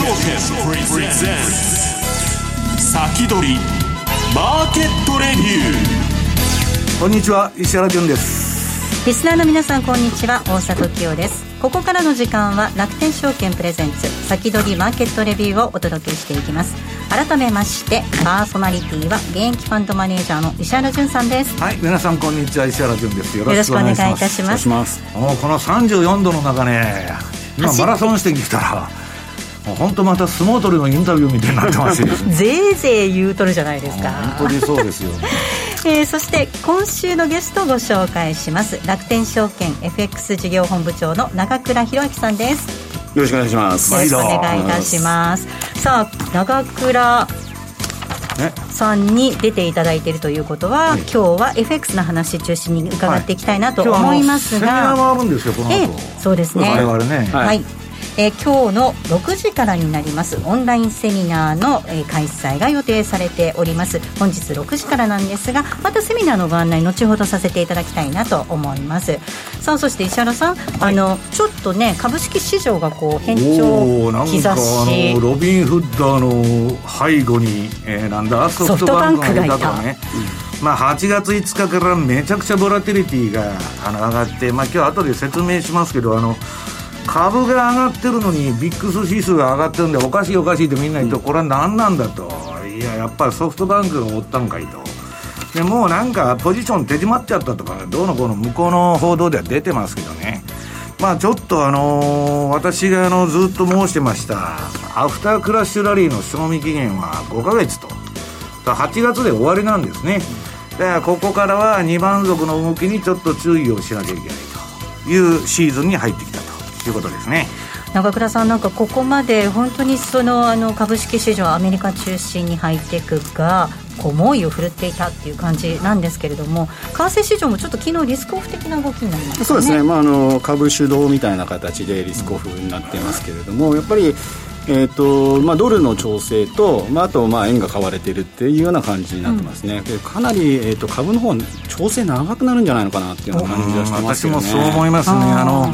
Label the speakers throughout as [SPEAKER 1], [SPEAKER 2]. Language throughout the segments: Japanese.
[SPEAKER 1] 証券プレゼンツ先取りマーケットレビュ
[SPEAKER 2] ーこんにちは石原潤です。
[SPEAKER 3] リスナーの皆さんこんにちは。大里清です。ここからの時間は楽天証券プレゼンツ先取りマーケットレビューをお届けしていきます。改めましてパーソナリティは現役ファンドマネージャーの石原潤さんです。
[SPEAKER 2] はい皆さんこんにちは石原潤です。
[SPEAKER 3] よろしくお願いいたします。も
[SPEAKER 2] うこの34度の中ね今マラソンしてきたら本当また相撲取りのインタビューみたいになってますよ。
[SPEAKER 3] ぜいぜい言うとるじゃないですか。
[SPEAKER 2] 本当にそうですよ。
[SPEAKER 3] えー、そして今週のゲストをご紹介します。楽天証券 FX 事業本部長の長倉博明さんです。
[SPEAKER 4] よろしくお願いします。
[SPEAKER 3] よろしくお願いいたします。さあ長倉さんに出ていただいているということは、はい、今日は FX の話中心に伺っていきたいなと思いますが、はい、セミナ
[SPEAKER 2] ーもあるんですよこの後、え
[SPEAKER 3] ー、そうですね。
[SPEAKER 2] 我々ね。
[SPEAKER 3] はい、はいえー、今日の6時からになります。オンラインセミナーの、えー、開催が予定されております。本日6時からなんですがまたセミナーのご案内後ほどさせていただきたいなと思います。さあそして石原さん、はい、あのちょっとね株式市場がこう変調兆し。
[SPEAKER 2] ロビン・フッダーの背後に、えー、なんだソフトバンクがいた。とかね、まあ、8月5日からめちゃくちゃボラティリティがあの上がって、まあ、今日後で説明しますけどあの株が上がってるのにビックス指数が上がってるんでおかしいおかしいってみんな言って、これは何なんだと。いややっぱりソフトバンクが追ったんかいと。でもうなんかポジション手締まっちゃったとかどうのこうの向こうの報道では出てますけどね。まあちょっとあのー、私があのずっと申してましたアフタークラッシュラリーの賞味期限は5ヶ月と。8月で終わりなんですね。だからここからは2番族の動きにちょっと注意をしなきゃいけないというシーズンに入ってきたということですね。
[SPEAKER 3] 中倉さん、なんかここまで本当にそのあの株式市場、アメリカ中心にハイテクがこう猛威を振るっていたっていう感じなんですけれども、為替市場もちょっと昨日リスクオフ的な動きになりまし、ね、
[SPEAKER 4] そうですね、まあ、あの株主導みたいな形でリスクオフになっていますけれども、やっぱり。えーとまあ、ドルの調整と、まあ、あとまあ円が買われているっていうような感じになってますね、うん、かなり、えーと、株の方調整長くなるんじゃないのかなっていうような感じがしてますよね。
[SPEAKER 2] 私もそう思いますねあの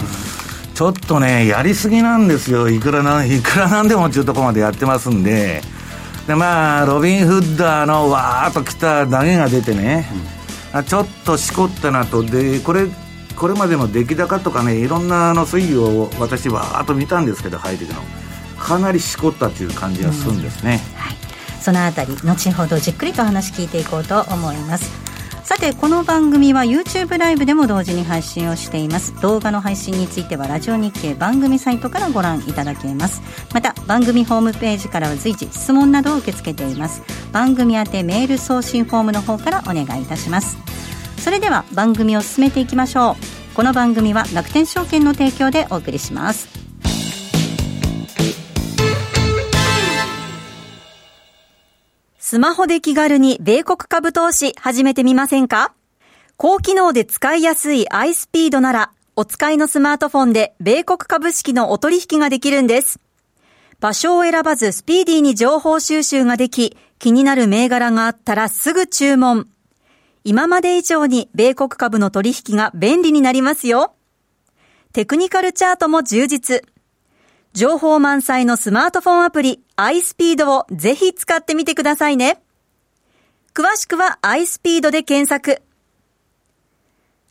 [SPEAKER 2] ちょっとね、やりすぎなんですよ、いくらな、いくらなんでもっていうところまでやってますんで、で、まあ、ロビン・フッダーのわーっときた投げが出てね、うん、ちょっとしこったなと、で、これ、これまでの出来高とかね、いろんなあの推移を私はーっと見たんですけど、入ってくの。かなりしこったという感じがするんですね。
[SPEAKER 3] うん、はい。そのあたり、後ほどじっくりと話聞いていこうと思います。さてこの番組は YouTube ライブでも同時に配信をしています。動画の配信についてはラジオ日経番組サイトからご覧いただけます。また番組ホームページからは随時質問などを受け付けています。番組宛てメール送信フォームの方からお願いいたします。それでは番組を進めていきましょう。この番組は楽天証券の提供でお送りします。
[SPEAKER 5] スマホで気軽に米国株投資始めてみませんか？高機能で使いやすい iSpeed なら、お使いのスマートフォンで米国株式のお取引ができるんです。場所を選ばずスピーディーに情報収集ができ、気になる銘柄があったらすぐ注文。今まで以上に米国株の取引が便利になりますよ。テクニカルチャートも充実。情報満載のスマートフォンアプリ iSpeed をぜひ使ってみてくださいね。詳しくは iSpeed で検索。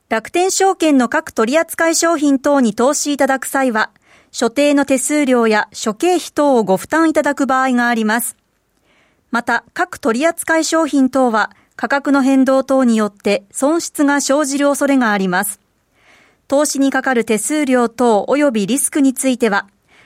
[SPEAKER 5] 楽天証券の各取扱商品等に投資いただく際は、所定の手数料や諸経費等をご負担いただく場合があります。また、各取扱商品等は価格の変動等によって損失が生じる恐れがあります。投資にかかる手数料等及びリスクについては、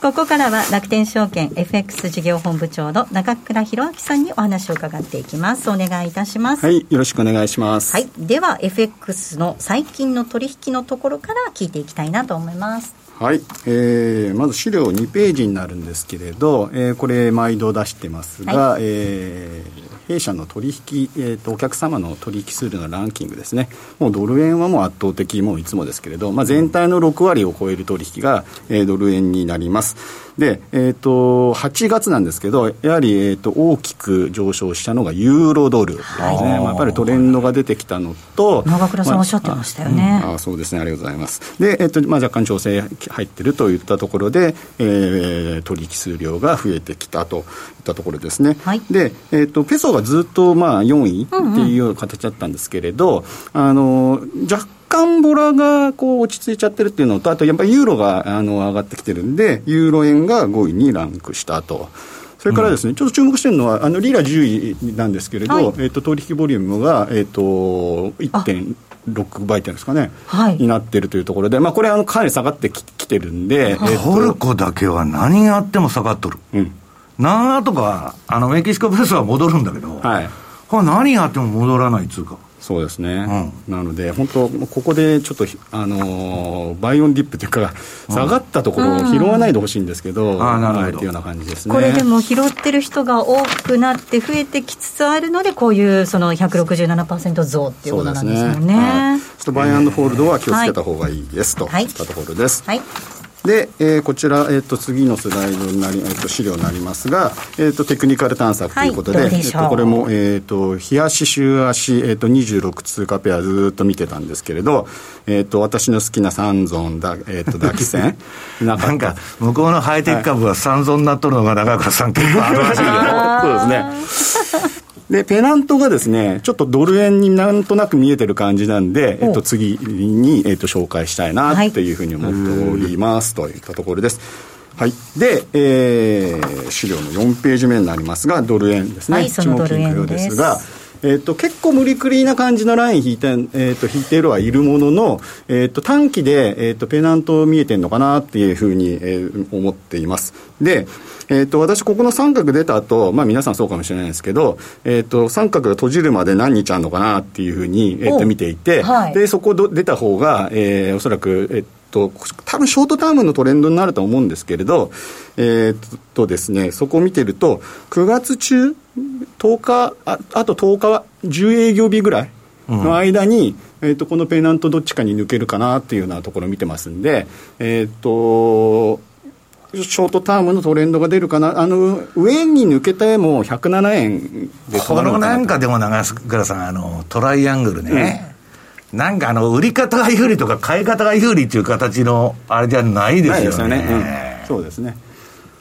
[SPEAKER 3] ここからは楽天証券 FX 事業本部長の中倉博明さんにお話を伺っていきます。お願いいたします。
[SPEAKER 4] はい、よろしくお願いします。
[SPEAKER 3] はい、では FX の最近の取引のところから聞いていきたいなと思います。
[SPEAKER 4] はい、えー、まず資料2ページになるんですけれど、えー、これ毎度出してますが、はい、えー弊社の取引、えーと、お客様の取引数のランキングですね、もうドル円はもう圧倒的、もういつもですけれど、まあ、全体の6割を超える取引が、えー、ドル円になります。で、えーと、8月なんですけど、やはり、えーと、大きく上昇したのがユーロドルですね、まあ、やっぱりトレンドが出てきたのと、
[SPEAKER 3] 長倉さん、おっしゃってましたよね。
[SPEAKER 4] あそうですね、ありがとうございます。で、えーとまあ、若干調整入ってるといったところで、えー、取引数量が増えてきたといったところですね。はい、で、えーと、ペソがずっとまあ4位っていう形だったんですけれど、うんうん、あの若干ボラがこう落ち着いちゃってるっていうのと、あとやっぱりユーロがあの上がってきてるんで、ユーロ円が5位にランクしたと。それからですね、うん、ちょっと注目してるのは、あのリラ10位なんですけれど、はい、えーと、取引ボリュームが、えーと、1.6倍っていうんですかね、はい、になってるというところで、まあ、これ、あのかなり下がってききてるんで、
[SPEAKER 2] はい、えー、トルコだけは何があっても下がっとる。うんなんとか、あの、メキシコペースは戻るんだけど、はい。何があっても戻らないっつうか。
[SPEAKER 4] そうですね、うん、なので、本当、ここでちょっと、あのー、バイオンディップというか、下がったところを拾わないでほしいんですけど、うん、あなるほど。っていうような感じですね。
[SPEAKER 3] これでも拾ってる人が多くなって、増えてきつつあるので、こういうその167%増っていうことなんですよね。ね。はい、ちょ
[SPEAKER 4] っとバイアンドホールドは気をつけた方がいいです、とい。ったところです。はい、はいで、えー、こちら、えーと、次のスライドになり、えーと、資料になりますが、えーと、テクニカル探索ということで、はい、えー、とこれも、えー、と日足、週足、えー、と26通貨ペアずっと見てたんですけれど、えー、と私の好きなサンゾンだ、えー、とダキセ
[SPEAKER 2] なんか向こうのハイテク株はサンゾンになっとるのが長岡さん結構あるらしい
[SPEAKER 4] よ。そうですねで、ペナントがですね、ちょっとドル円になんとなく見えてる感じなんで、えっと、次に、えっと、紹介したいなっていうふうに思っております、といったところです。はい。で、えー、資料の4ページ目になりますが、ドル円ですね。はい、そのドル円ですが、えーと、結構無理くりな感じのライン引いて,、えーと、引いてるはいるものの、えーと、短期で、えー、とペナント見えてるのかなっていうふうに、えー、思っています。で、えー、と私、ここの三角出た後、まあ皆さんそうかもしれないですけど、えー、と三角が閉じるまで何日あるのかなっていうふうに、えー、と見ていて、はい、でそこ出た方が、えー、おそらく、えーと、多分ショートタームのトレンドになると思うんですけれど、えー、っとですね、そこを見てると、9月中、10日、ああと10日は10営業日ぐらいの間に、うん、えー、っとこのペナントどっちかに抜けるかなっていうようなところを見てますんで、えー、っと、ショートタームのトレンドが出るかな、あの上に抜けた絵も107円で
[SPEAKER 2] このなんかでも長倉さん、あのトライアングルね、うんなんかあの、売り方が有利とか買い方が有利という形のあれじゃないですよね。よ
[SPEAKER 4] ねうん、そうですね。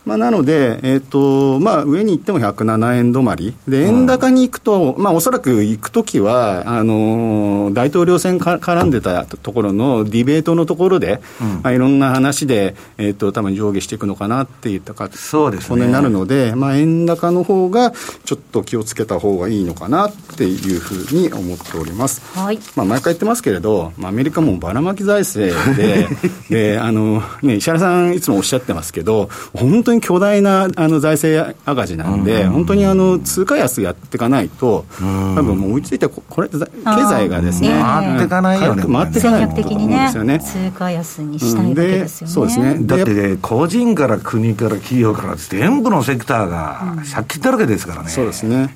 [SPEAKER 4] まあ、なので、えーとまあ、上に行っても107円止まり、で円高に行くと、うん、まあ、おそらく行くときはあのー、大統領選か絡んでたところのディベートのところで、うん、まあ、いろんな話で、えーと、多分上下していくのかなっていったか
[SPEAKER 2] そうです、
[SPEAKER 4] ね、になるので、まあ、円高の方がちょっと気をつけた方がいいのかなっていうふうに思っております。はい。まあ、毎回言ってますけれど、まあ、アメリカもばらまき財政で であの、ね、石原さん、いつもおっしゃってますけど、本当に巨大なあの財政赤字なんで、本当にあの通貨安やっていかないと、多分もう追いついて、これ、経済がですね、
[SPEAKER 2] 回っていかないよね、
[SPEAKER 4] 回っていかないと思うんですよね。
[SPEAKER 3] 通貨安にしたいわけですよね。そうです
[SPEAKER 2] ね。だって、個人から国から企業から全部のセクターが借金だらけですからね。
[SPEAKER 4] そうですね。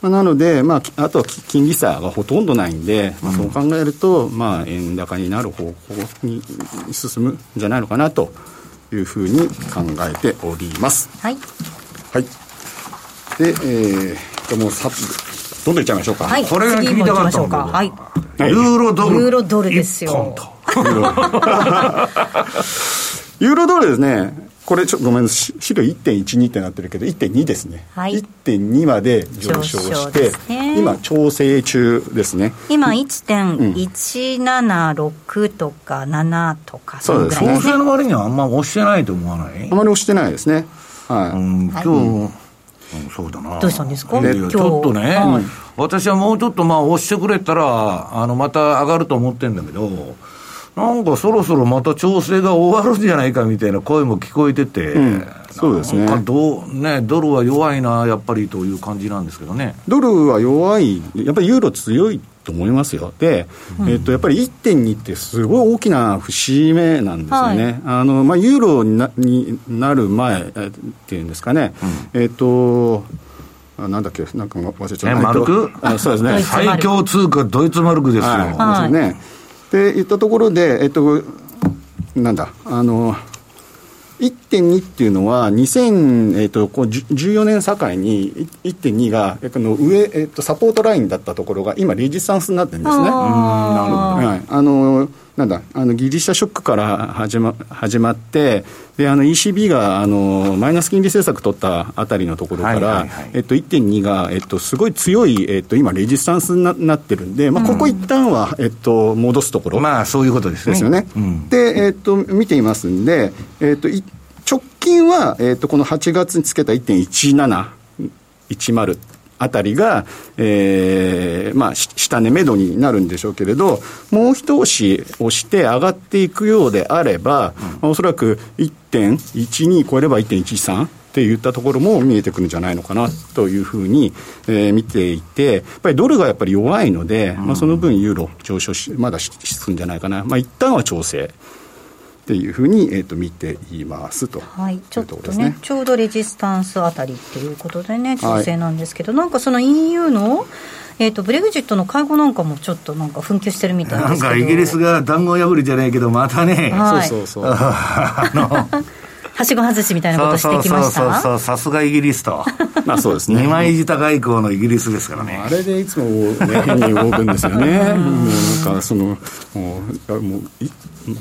[SPEAKER 4] まあ、なので、まあ、あとは金利差がほとんどないんで、まあ、そう考えると、まあ、円高になる方向に進むんじゃないのかなというふうに考えております。はい。はい。で、えー、もうさどんどんいっちゃいましょうか。
[SPEAKER 3] はい。
[SPEAKER 2] これが聞きたかったか。はい。ユーロドル。
[SPEAKER 3] ユーロドルですよ。
[SPEAKER 4] ユーロドルですね。これちょっとごめんなさい。資料1.12ってなってるけど1.2ですね、はい、1.2まで上昇して、ね、今調整中ですね。
[SPEAKER 3] 今1.176とか7とか
[SPEAKER 2] そうですね。調整の割にはあんま押してないと思わない？
[SPEAKER 4] あまり押してないですね。はい、うん、
[SPEAKER 2] 今日、うんそうだな。
[SPEAKER 3] どうしたんですか？
[SPEAKER 2] ちょっとね、はい、私はもうちょっとまあ押してくれたらあのまた上がると思ってるんだけどなんかそろそろまた調整が終わるんじゃないかみたいな声も聞こえてて、うん、
[SPEAKER 4] そうですね
[SPEAKER 2] どうねドルは弱いな、やっぱりという感じなんですけどね。
[SPEAKER 4] ドルは弱い、やっぱりユーロ強いと思いますよ。で、うん、えっと、やっぱり1.2ってすごい大きな節目なんですよね。はい、あの、まあ、ユーロになになる前っていうんですかね。うん、えっと、あなんだっけ、なんか忘れちゃった。
[SPEAKER 2] マルク？
[SPEAKER 4] あそうですね。
[SPEAKER 2] 最強通貨ドイツマルクですよ。
[SPEAKER 4] はい、ですね。って言ったところで、えっと、なんだ、あの、1.2っていうのは、2014、えーと、こう14年境に1.2がこの上、えーと、サポートラインだったところが、今、レジスタンスになってるんですね。なるほど、はい、あのなんだあのギリシャショックから始ま始まってであの ECB があのマイナス金利政策取ったあたりのところから、はいはい、えっと、1.2が、えっと、すごい強い、えっと、今レジスタンスにななってるんで、まあ、ここ一旦は、えっと、戻すところ、
[SPEAKER 2] まあそういうことですね。
[SPEAKER 4] ですよね。うん、で、えっと、見ていますんで、えっと、直近は、えっと、この8月につけた1.1710あたりが、えー、まあ、下値目処になるんでしょうけれど、もう一押し押して上がっていくようであれば、うん、おそらく1.12超えれば1.13っていったところも見えてくるんじゃないのかなというふうに、えー、見ていて、やっぱりドルがやっぱり弱いので、うん、まあ、その分ユーロ上昇し、まだ進むんじゃないかな。まあ、一旦は調整。っていうふうに、えーと、見ていますと、
[SPEAKER 3] はい、ちょっとね、ちょうどレジスタンスあたりっていうことでね、調整なんですけど、はい、なんかその EU のえーと、ブレグジットの会合なんかもちょっとなんか紛糾してるみたい
[SPEAKER 2] なんかイギリスが談合破りじゃないけど、またね、
[SPEAKER 3] は
[SPEAKER 4] い、そうそうそう。あの
[SPEAKER 3] はしご外しみたいなことしてきました？そう
[SPEAKER 2] そうさすがイギリスと。
[SPEAKER 4] ま あそうですね。
[SPEAKER 2] 二枚舌外交のイギリスですからね。
[SPEAKER 4] あれでいつも、ね、変に動くんですよね。もうなんかその、もう、もう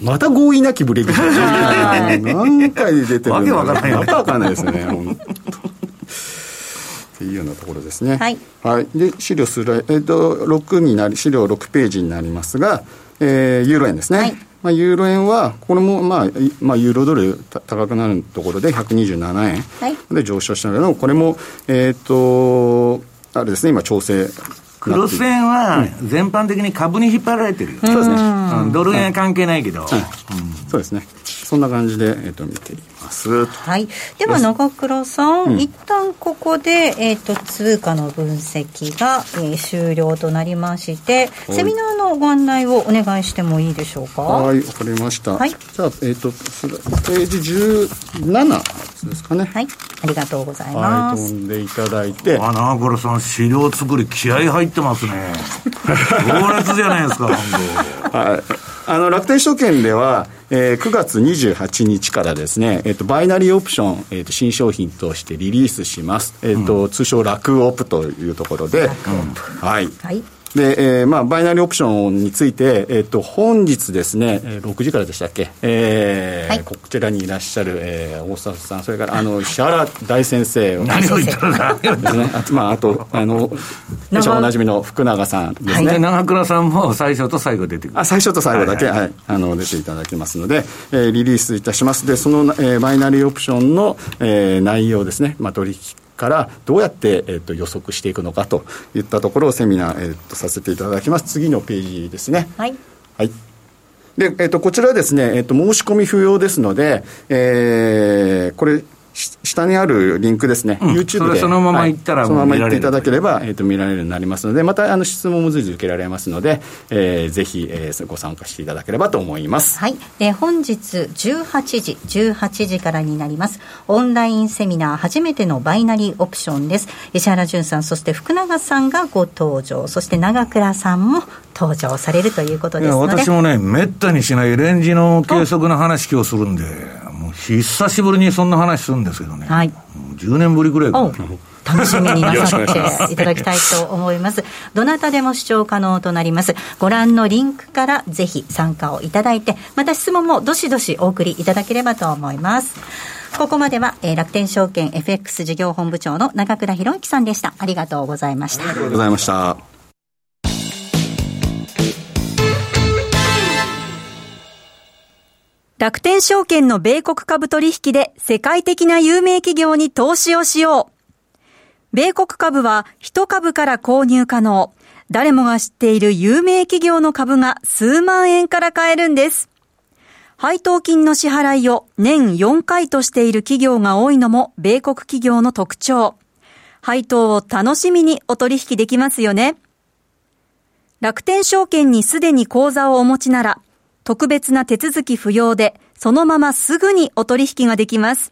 [SPEAKER 4] また合意なきブレグジット。何回出てる
[SPEAKER 2] のわけわからない。
[SPEAKER 4] わけわからないですね、本当。っていうようなところですね。
[SPEAKER 3] はい。
[SPEAKER 4] はい、で資料スライえっ、ー、と6になり資料6ページになりますが、えー、ユーロ円ですね。はいまあ、ユーロ円は、これも、まあ、まあ、ユーロドル高くなるところで127円で上昇したけど、これも、えっ、ー、と、あれですね、今調整
[SPEAKER 2] クロス円は全般的に株に引っ張られてるよ、
[SPEAKER 4] そうですね、
[SPEAKER 2] ドル円は関係ないけど、
[SPEAKER 4] そうですね。そんな感じで、えー、と見ています。
[SPEAKER 3] はい。では長倉さん、うん、一旦ここで、えーと、通貨の分析が、えー、終了となりましてセミナーのご案内をお願いしてもいいでしょうか？
[SPEAKER 4] はいわかりました、はい、じゃあ、えーと、ページ17ですかね。
[SPEAKER 3] はい。ありがとうございま
[SPEAKER 4] す、はい、飛んでいただいて。
[SPEAKER 2] あ長倉さん資料作り気合入ってますね。強烈じゃないですか本
[SPEAKER 4] 当。はい。あの楽天証券ではえー、9月28日からですね、えーと、バイナリーオプション、えーと、新商品としてリリースします、えーと、うん、通称楽オプというところで、はい、はいで、えー、まあ、バイナリーオプションについて、えっ、ー、と、本日ですね、えー、6時からでしたっけ、えー、はい、こちらにいらっしゃる、えー、大沢さん、それから、あの、石原大先生。
[SPEAKER 2] 何を言ったのか。です
[SPEAKER 4] ね。あまあ、あと、あの、おなじみの福永さんですね。
[SPEAKER 2] はい、長倉さんも最初と最後出てくる。
[SPEAKER 4] あ、最初と最後だけ、はい、はい、あの、出ていただきますので、えー、リリースいたします。で、その、えー、バイナリーオプションの、えー、内容ですね、まあ、取引からどうやって、えーと、予測していくのかといったところをセミナー、えーと、させていただきます。次のページですね。
[SPEAKER 3] はい、
[SPEAKER 4] はい。でえーと、こちらですね、えー、と申し込み不要ですので、えー、これ下にあるリンクですね、うん、YouTube で。
[SPEAKER 2] そのまま行ったら、はい、
[SPEAKER 4] そのまま行っていただければ、えーと、見られるようになりますので、またあの質問も随時受けられますので、えー、ぜひ、えー、ご参加していただければと思います。
[SPEAKER 3] はい、で本日18時、18時からになります、オンラインセミナー、初めてのバイナリーオプションです。石原淳さん、そして福永さんがご登場、そして長倉さんも登場されるということですので。
[SPEAKER 2] 私もね、めったにしないレンジの計測の話、今日するんで。久しぶりにそんな話するんですけどね、
[SPEAKER 3] はい、
[SPEAKER 2] 10年ぶりぐらいかな。
[SPEAKER 3] 楽しみになさっていただきたいと思います。どなたでも視聴可能となります。ご覧のリンクからぜひ参加をいただいて、また質問もどしどしお送りいただければと思います。ここまでは、えー、楽天証券 FX 事業本部長の中倉博之さんでした。ありがとうございました。あ
[SPEAKER 4] りがとうございました。
[SPEAKER 5] 楽天証券の米国株取引で世界的な有名企業に投資をしよう。米国株は1株から購入可能。誰もが知っている有名企業の株が数万円から買えるんです。配当金の支払いを年4回としている企業が多いのも米国企業の特徴。配当を楽しみにお取引できますよね。楽天証券にすでに口座をお持ちなら、特別な手続き不要で、そのまますぐにお取引ができます。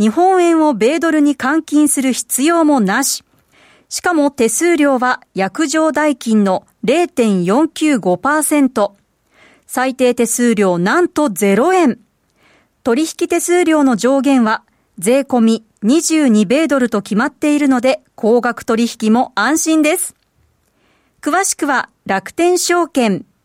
[SPEAKER 5] 日本円を米ドルに換金する必要もなし。しかも手数料は約定代金の0.495%。最低手数料なんと0円。取引手数料の上限は税込み22米ドルと決まっているので高額取引も安心です。詳しくは楽天証券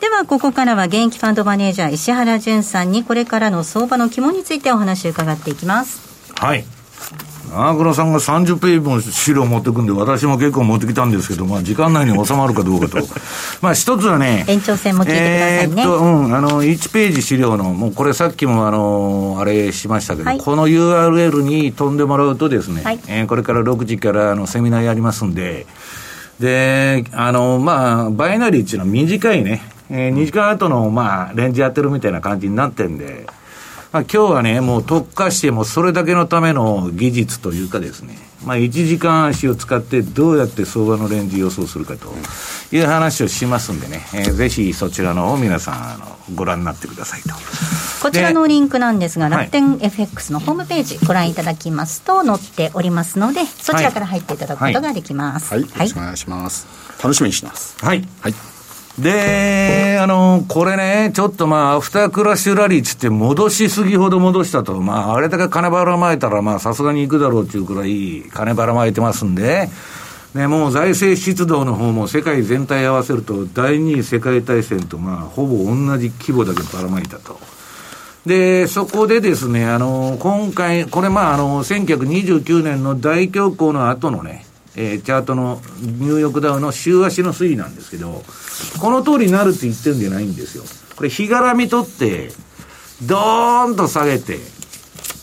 [SPEAKER 3] では、ここからは現役ファンドマネージャー石原淳さんにこれからの相場の肝についてお話を伺っていきます。
[SPEAKER 2] はい。長倉さんが30ページ分資料持ってくんで、私も結構持ってきたんですけど、まあ、時間内に収まるかどうかと。まあ、一つはね、
[SPEAKER 3] 延長戦も聞いてくださいね。
[SPEAKER 2] えー、っと、うん、あの、1ページ資料の、もうこれさっきもあの、あれしましたけど、はい、この URL に飛んでもらうとですね、はい、えー、これから6時からあのセミナーやりますんで、で、あの、まあ、バイナリーっていうのは短いね、えー、2時間後の、まあ、レンジやってるみたいな感じになってんで、まあ、今日はね、もう特化してもそれだけのための技術というかですね、まあ、1時間足を使ってどうやって相場のレンジ予想するかという話をしますんでね、えー、ぜひそちらのを皆さんあのご覧になってくださいと。
[SPEAKER 3] こちらのリンクなんですが、楽天 FX のホームページご覧いただきますと載っておりますので、そちらから入っていただくことができます。
[SPEAKER 4] はい、はい、よろしくお願いします。楽しみにしてます。
[SPEAKER 2] はい。はいで、あの、これね、ちょっとまあ、アフタークラッシュラリーつって戻しすぎほど戻したと、まあ、あれだけ金ばらまいたら、まあ、さすがに行くだろうっていうくらい金ばらまいてますんで、ね、もう財政出動の方も世界全体合わせると、第二次世界大戦とまあ、ほぼ同じ規模だけばらまいたと。で、そこでですね、あの、今回、これまあ、あの、1929年の大恐慌の後のね、えー、チャートのニューヨークダウの週足の推移なんですけど、この通りになるって言ってるんじゃないんですよ。これ、日柄見とって、ドーンと下げて、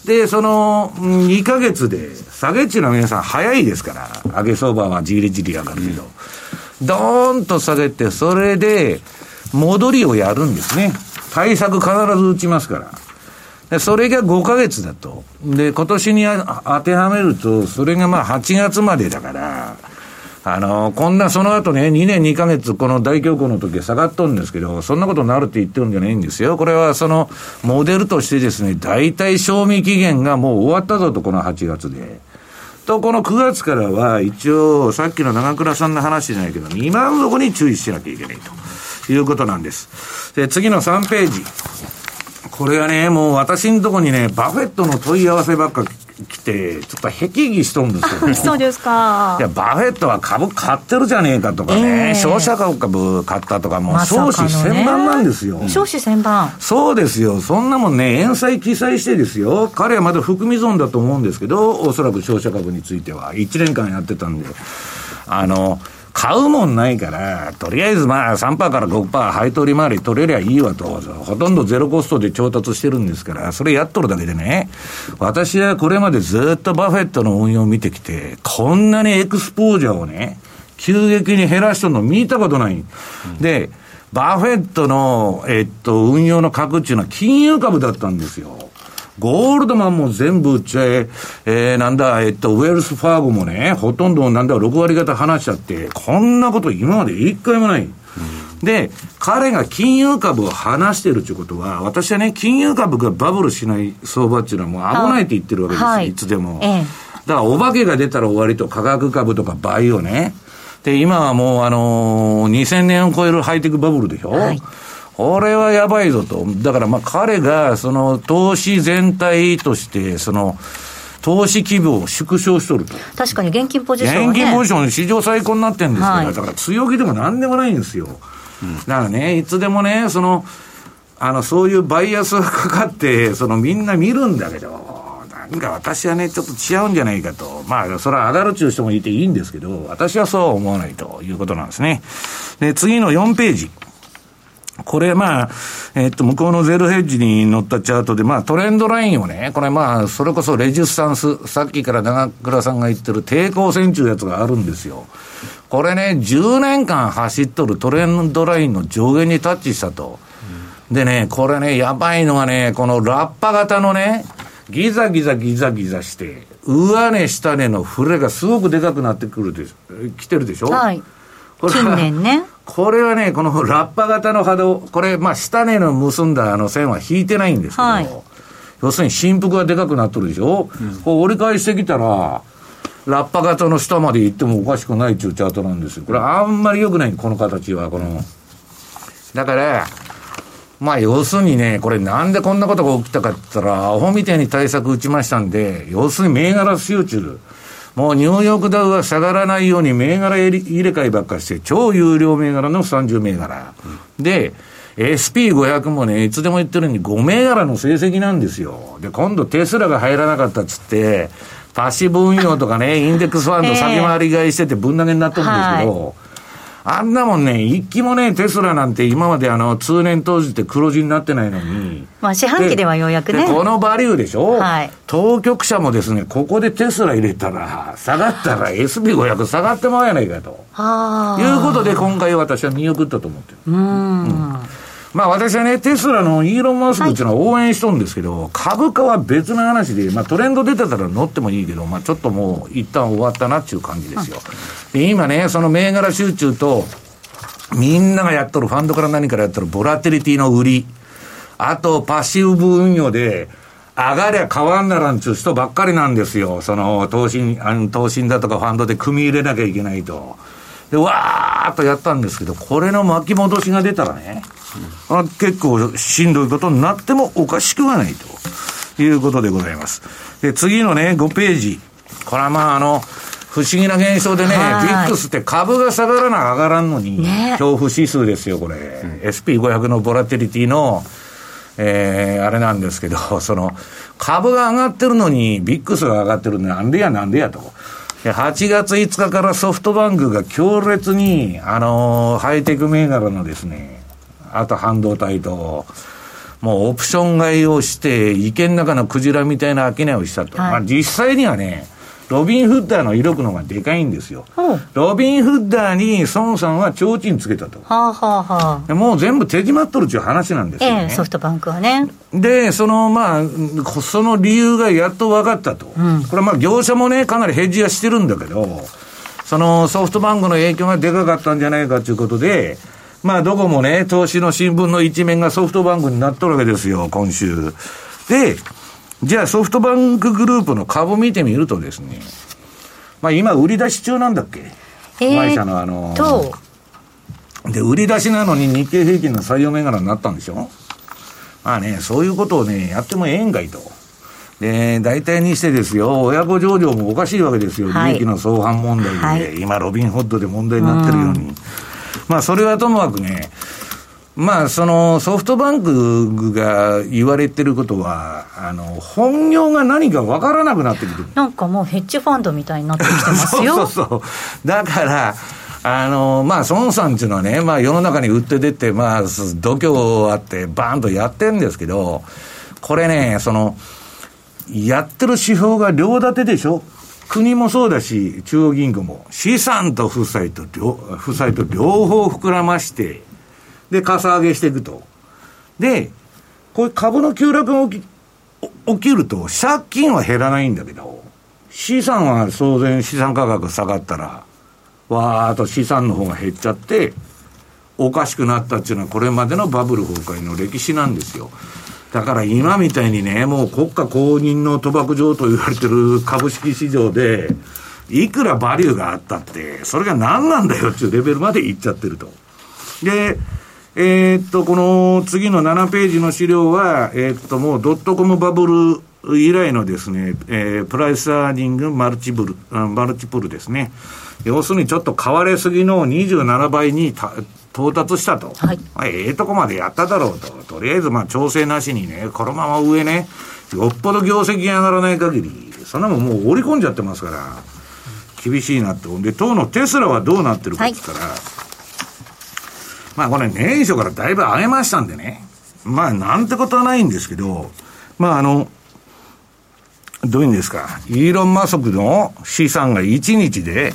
[SPEAKER 2] で、その、2ヶ月で、下げっちゅうのは皆さん早いですから、上げ相場はじりじり上がるけど、ドーンと下げて、それで、戻りをやるんですね。対策必ず打ちますから。それが5ヶ月だと。で、今年に当てはめると、それがまあ8月までだから、あの、こんなその後ね、2年2ヶ月この大恐慌の時は下がっとるんですけど、そんなことになるって言ってるんじゃないんですよ。これはその、モデルとしてですね、大体賞味期限がもう終わったぞと、この8月で。と、この9月からは、一応、さっきの長倉さんの話じゃないけど、2万底に注意しなきゃいけないということなんです。で、次の3ページ。これはね、もう私のとこにね、バフェットの問い合わせばっか来て、ちょっとへきぎしとるんですよ、ね。
[SPEAKER 3] そうですか。
[SPEAKER 2] いや、バフェットは株買ってるじゃねえかとかね、えー、消費者株買ったとか、もう少子千万なんですよ。
[SPEAKER 3] 少子千万。
[SPEAKER 2] そうですよ。そんなもんね、返済記載してですよ。彼はまだ含み損だと思うんですけど、おそらく消費者株については、1年間やってたんで、あの、買うもんないから、とりあえずまあ3%から5%配当利回り取れりゃいいわと、ほとんどゼロコストで調達してるんですから、それやっとるだけでね、私はこれまでずっとバフェットの運用を見てきて、こんなにエクスポージャーをね、急激に減らしとるの見たことない。うん、で、バフェットの、えっと、運用の核っていうのは金融株だったんですよ。ゴールドマンも全部売っちゃえ、えー、なんだ、えっと、ウェルスファーゴもね、ほとんどなんだ、6割方離しちゃって、こんなこと今まで一回もない。うん、で、彼が金融株を離してるということは、私はね、金融株がバブルしない相場っていうのはもう危ないって言ってるわけですよ、はい、いつでも。ええ、だから、お化けが出たら終わりと、価格株とかバイオね。で、今はもう、あのー、2000年を超えるハイテクバブルでしょ、はい、これはやばいぞと。だから、まあ、彼が、その、投資全体として、その、投資規模を縮小しとると。
[SPEAKER 3] 確かに現金ポジショ
[SPEAKER 2] ン、ね、現金ポジション史上最高になってるんですから、はい、だから強気でもなんでもないんですよ。だからね、いつでもね、その、あの、そういうバイアスがかかって、そのみんな見るんだけど、なんか私はね、ちょっと違うんじゃないかと。まあ、それは上がるっちゅう人もいていいんですけど、私はそうは思わないということなんですね。で、次の4ページ。これまあ、えっと、向こうのゼロヘッジに載ったチャートで、まあトレンドラインをね、これまあ、それこそレジスタンス、さっきから長倉さんが言ってる抵抗線中やつがあるんですよ。これね、10年間走っとるトレンドラインの上限にタッチしたと。でね、これね、やばいのはね、このラッパ型のね、ギザギザギザギザして、上値下値の触れがすごくでかくなってくるでしょ、来てるでしょ
[SPEAKER 3] はい。近年ね。
[SPEAKER 2] これはね、このラッパ型の波動、これ、まあ、下値の結んだあの線は引いてないんですけど、はい、要するに振幅がでかくなってるでしょ、うん、こう折り返してきたら、ラッパ型の下まで行ってもおかしくないっていうチャートなんですよ。これあんまり良くない、この形は、この。だから、まあ要するにね、これなんでこんなことが起きたかって言ったら、アホみたいに対策打ちましたんで、要するに銘柄集中。もうニューヨークダウは下がらないように銘柄入れ替えばっかして、超有料銘柄の30銘柄。うん、で、SP500 もね、いつでも言ってるように5銘柄の成績なんですよ。で、今度テスラが入らなかったっつって、パッシブ運用とかね、インデックスファンド先回り買いしててぶん投げになってるんですけど、あんなもんね、一気もね、テスラなんて今まであの、通年当時って黒字になってないのに。
[SPEAKER 3] まあ、四半期ではようやくね。
[SPEAKER 2] このバリューでしょ？はい。当局者もですね、ここでテスラ入れたら、下がったら SB500 下がってもらえないかと。はあ。いうことで今回私は見送ったと思ってる。うん。うんまあ私はね、テスラのイーロン・マスクっていうのは応援しとるんですけど、はい、株価は別の話で、まあトレンド出てたら乗ってもいいけど、まあちょっともう一旦終わったなっていう感じですよ。で、今ね、その銘柄集中と、みんながやっとる、ファンドから何からやっとる、ボラテリティの売り、あとパッシブ運用で、上がりゃ変わんならんちゅう人ばっかりなんですよ。その、投信、あの、投信だとかファンドで組み入れなきゃいけないと。で、わーっとやったんですけど、これの巻き戻しが出たらね、あ結構しんどいことになってもおかしくはないということでございます。で、次のね、5ページ。これはまあ、あの、不思議な現象でね、ビックスって株が下がらな上がらんのに、ね、恐怖指数ですよ、これ。うん、SP500 のボラテリティの、えー、あれなんですけど、その、株が上がってるのに、ビックスが上がってるのなんでやなんでやと。8月5日からソフトバンクが強烈に、あのー、ハイテク銘柄のですね、あと半導体と、もうオプション買いをして、池の中のクジラみたいな商いをしたと。はい、まあ実際にはね、ロビン・フッダーの威力の方がでかいんですよ。ロビン・フッダーに孫さんは提灯つけたと。はあはあはあ、もう全部手締まっとるっていう話なんですよね、え
[SPEAKER 3] え、ソフトバンクはね。
[SPEAKER 2] で、そのまあ、その理由がやっと分かったと。うん、これまあ業者もね、かなりヘッジはしてるんだけど、そのソフトバンクの影響がでかかったんじゃないかということで、まあ、どこもね、投資の新聞の一面がソフトバンクになっとるわけですよ、今週。で、じゃあソフトバンクグループの株見てみるとですね、まあ今売り出し中なんだっけ、えー、会社のあので、売り出しなのに日経平均の採用銘柄になったんでしょ？まあね、そういうことをね、やってもええんかいと。で、大体にしてですよ、親子上場もおかしいわけですよ、利益の相反問題で、はい、今、ロビンホッドで問題になってるように。うまあ、それはともかくね、まあ、そのソフトバンクが言われてることは、あの本業が何か分からなくなってくる。
[SPEAKER 3] なんかもうヘッジファンドみたいになってきてますよ。
[SPEAKER 2] そうそうそう。だからあのまあ、孫さんっていうのはね、まあ、世の中に売って出て、まあ、度胸あって、バーンとやってるんですけど、これね、その、やってる指標が両立てでしょ国もそうだし、中央銀行も、資産と負債と両、負債と両方膨らまして、で、かさ上げしていくと。で、こういう株の急落が起き起きると、借金は減らないんだけど、資産は当然資産価格下がったら、わーっと資産の方が減っちゃって、おかしくなったっていうのはこれまでのバブル崩壊の歴史なんですよ。だから今みたいにね、もう国家公認の賭博場と言われてる株式市場で、いくらバリューがあったって、それが何なんだよっていうレベルまでいっちゃってると。で、えー、っと、この次の7ページの資料は、えー、っと、もうドットコムバブル以来のですね、えー、プライスアーニングマルチブル、マルチプルですね。要するにちょっと買われすぎの27倍にた到達したと。はい。まあ、ええとこまでやっただろうと。とりあえず、まあ、調整なしにね、このまま上ね、よっぽど業績が上がらない限り、そんなもんもう織り込んじゃってますから、厳しいなって。で、当のテスラはどうなってるかって言ったら、はい、まあこれ年初からだいぶ上げましたんでね、まあなんてことはないんですけど、まああの、どういうんですか、イーロン・マスクの資産が1日で、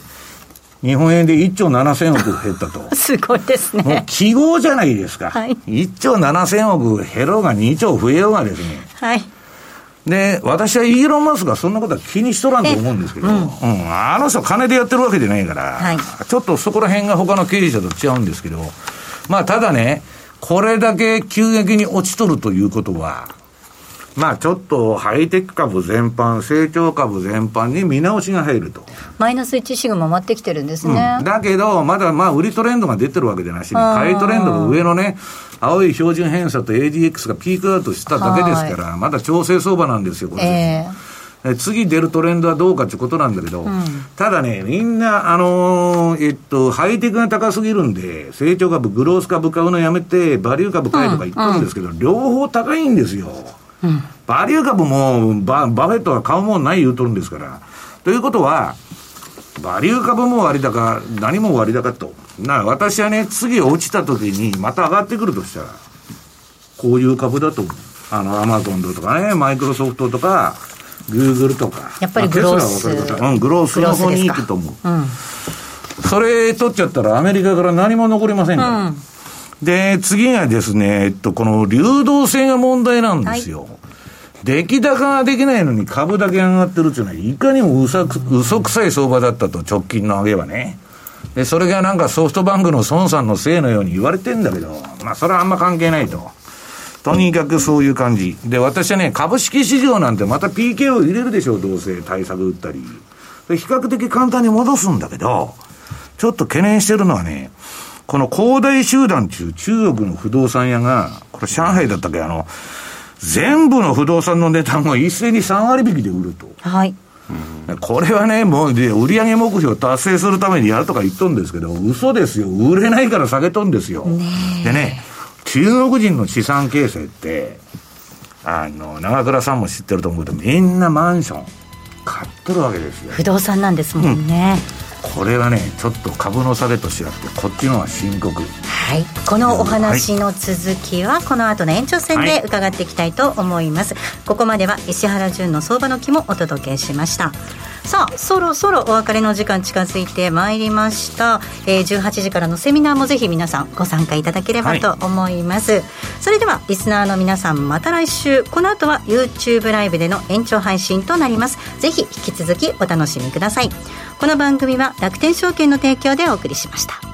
[SPEAKER 2] 日本円で1兆7000億減ったと。
[SPEAKER 3] すごいですね。
[SPEAKER 2] もう記号じゃないですか。はい、1兆7000億減ろうが2兆増えようがですね。
[SPEAKER 3] はい。
[SPEAKER 2] で、私はイーロン・マスクはそんなことは気にしとらんと思うんですけど、うん、うん、あの人金でやってるわけじゃないから、はい、ちょっとそこら辺が他の経営者と違うんですけど、まあただね、これだけ急激に落ちとるということは、まあちょっとハイテック株全般、成長株全般に見直しが入ると。
[SPEAKER 3] マイナス1シグマ回ってきてるんですね。
[SPEAKER 2] うん、だけど、まだまあ売りトレンドが出てるわけでなしに、買いトレンドの上のね、青い標準偏差と ADX がピークアウトしただけですから、まだ調整相場なんですよ、これ。えー、次出るトレンドはどうかってことなんだけど、うん、ただね、みんな、あのー、えっと、ハイテクが高すぎるんで、成長株、グロース株買うのやめて、バリュー株買えとか言ってるんですけど、うんうん、両方高いんですよ。うん、バリュー株もババフェットは買うもんない言うとるんですから。ということは、バリュー株も割高、何も割高と。な私はね、次落ちた時にまた上がってくるとしたら、こういう株だと思う。あの、アマゾンとかね、マイクロソフトとか、グーグルとか。
[SPEAKER 3] やっぱりグロース。
[SPEAKER 2] うん、グロースの方に行くと思う。うん、それ取っちゃったらアメリカから何も残りませんから。うん、で、次がですね、えっと、この流動性が問題なんですよ。はい出来高ができないのに株だけ上がってるっていうのは、いかにも嘘嘘くさい相場だったと、直近の上げはね。で、それがなんかソフトバンクの孫さんのせいのように言われてんだけど、まあ、それはあんま関係ないと。とにかくそういう感じ。で、私はね、株式市場なんてまた PK を入れるでしょう、どうせ対策打ったり。で比較的簡単に戻すんだけど、ちょっと懸念してるのはね、この恒大集団っていう中国の不動産屋が、これ上海だったっけ、あの、全部の不動産の値段を一斉に3割引きで売ると。
[SPEAKER 3] はい。
[SPEAKER 2] これはね、もうで、売上目標達成するためにやるとか言っとんですけど、嘘ですよ。売れないから下げとんですよ。でね、中国人の資産形成って、あの、長倉さんも知ってると思うけど、みんなマンション買っとるわけですよ。
[SPEAKER 3] 不動産なんですもんね。
[SPEAKER 2] うんこれはねちょっと株の下げと違ってこっちのは深刻。
[SPEAKER 3] はい。このお話の続きはこの後の延長戦で伺っていきたいと思います、はい、ここまでは石原潤の相場の木もお届けしましたさあそろそろお別れの時間近づいてまいりました、えー、18時からのセミナーもぜひ皆さんご参加いただければと思います、はい、それではリスナーの皆さんまた来週。この後は YouTube ライブでの延長配信となります。ぜひ引き続きお楽しみください。この番組は楽天証券の提供でお送りしました